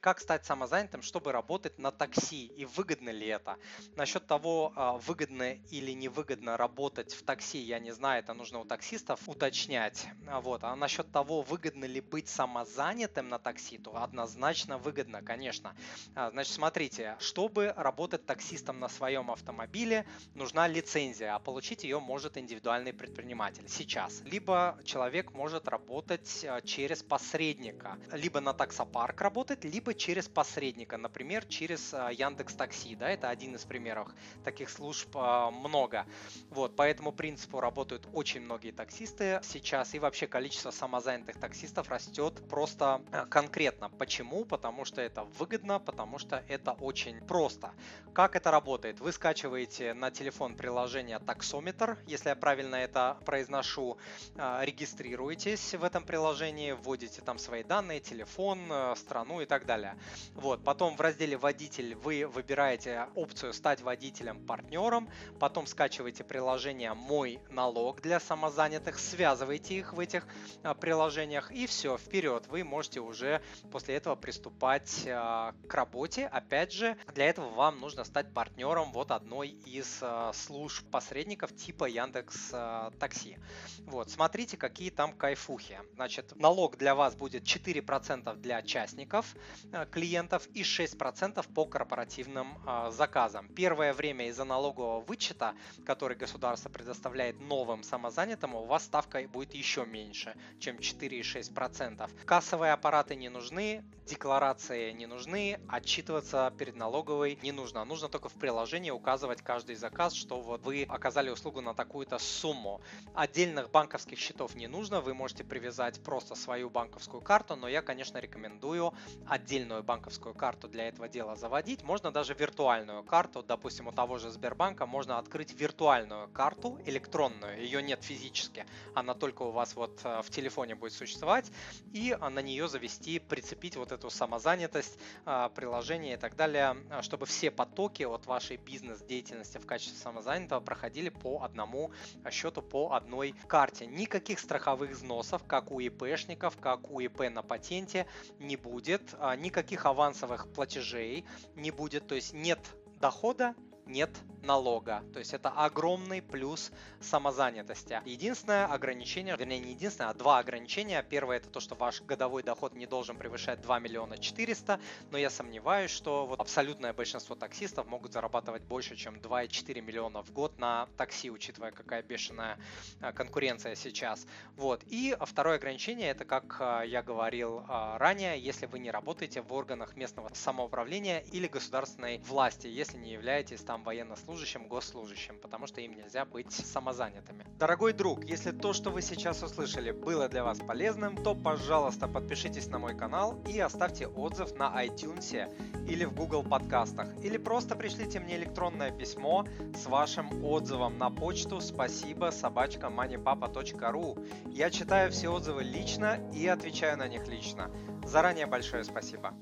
Как стать самозанятым, чтобы работать на такси и выгодно ли это? Насчет того, а, выгодно или невыгодно работать в такси, я не знаю, это нужно у таксистов уточнять. А вот. А насчет того, выгодно ли быть самозанятым на такси, то однозначно выгодно, конечно. А, значит, смотрите, чтобы работать таксистом на своем автомобиле, нужна лицензия, а получить ее может индивидуальный предприниматель сейчас. Либо человек может работать через посредника, либо на таксопарк работать, либо либо через посредника, например, через а, Яндекс Такси, да, это один из примеров. Таких служб а, много. Вот, по этому принципу работают очень многие таксисты сейчас, и вообще количество самозанятых таксистов растет просто а, конкретно. Почему? Потому что это выгодно, потому что это очень просто. Как это работает? Вы скачиваете на телефон приложение таксометр, если я правильно это произношу, регистрируетесь в этом приложении, вводите там свои данные, телефон, страну и так далее далее. Вот, потом в разделе «Водитель» вы выбираете опцию «Стать водителем-партнером», потом скачиваете приложение «Мой налог» для самозанятых, связываете их в этих а, приложениях и все, вперед. Вы можете уже после этого приступать а, к работе. Опять же, для этого вам нужно стать партнером вот одной из а, служб посредников типа Яндекс Такси. Вот, смотрите, какие там кайфухи. Значит, налог для вас будет 4% для частников, клиентов и 6% по корпоративным э, заказам. Первое время из-за налогового вычета, который государство предоставляет новым самозанятым, у вас ставка будет еще меньше, чем 4,6%. Кассовые аппараты не нужны, декларации не нужны, отчитываться перед налоговой не нужно. Нужно только в приложении указывать каждый заказ, что вот вы оказали услугу на такую-то сумму. Отдельных банковских счетов не нужно, вы можете привязать просто свою банковскую карту, но я, конечно, рекомендую отдельно отдельную банковскую карту для этого дела заводить. Можно даже виртуальную карту, допустим, у того же Сбербанка можно открыть виртуальную карту электронную, ее нет физически, она только у вас вот э, в телефоне будет существовать, и на нее завести, прицепить вот эту самозанятость, э, приложение и так далее, э, чтобы все потоки от вашей бизнес-деятельности в качестве самозанятого проходили по одному счету, по одной карте. Никаких страховых взносов, как у ИПшников, как у ИП на патенте, не будет. А никаких авансовых платежей не будет, то есть нет дохода, нет налога. То есть это огромный плюс самозанятости. Единственное ограничение, вернее не единственное, а два ограничения. Первое это то, что ваш годовой доход не должен превышать 2 миллиона 400, но я сомневаюсь, что вот абсолютное большинство таксистов могут зарабатывать больше, чем 2,4 миллиона в год на такси, учитывая какая бешеная а, конкуренция сейчас. Вот. И второе ограничение это, как а, я говорил а, ранее, если вы не работаете в органах местного самоуправления или государственной власти, если не являетесь там военнослужащим служащим, госслужащим, потому что им нельзя быть самозанятыми. Дорогой друг, если то, что вы сейчас услышали, было для вас полезным, то, пожалуйста, подпишитесь на мой канал и оставьте отзыв на iTunes или в Google подкастах, или просто пришлите мне электронное письмо с вашим отзывом на почту спасибо собачка moneypapa.ru. Я читаю все отзывы лично и отвечаю на них лично. Заранее большое спасибо.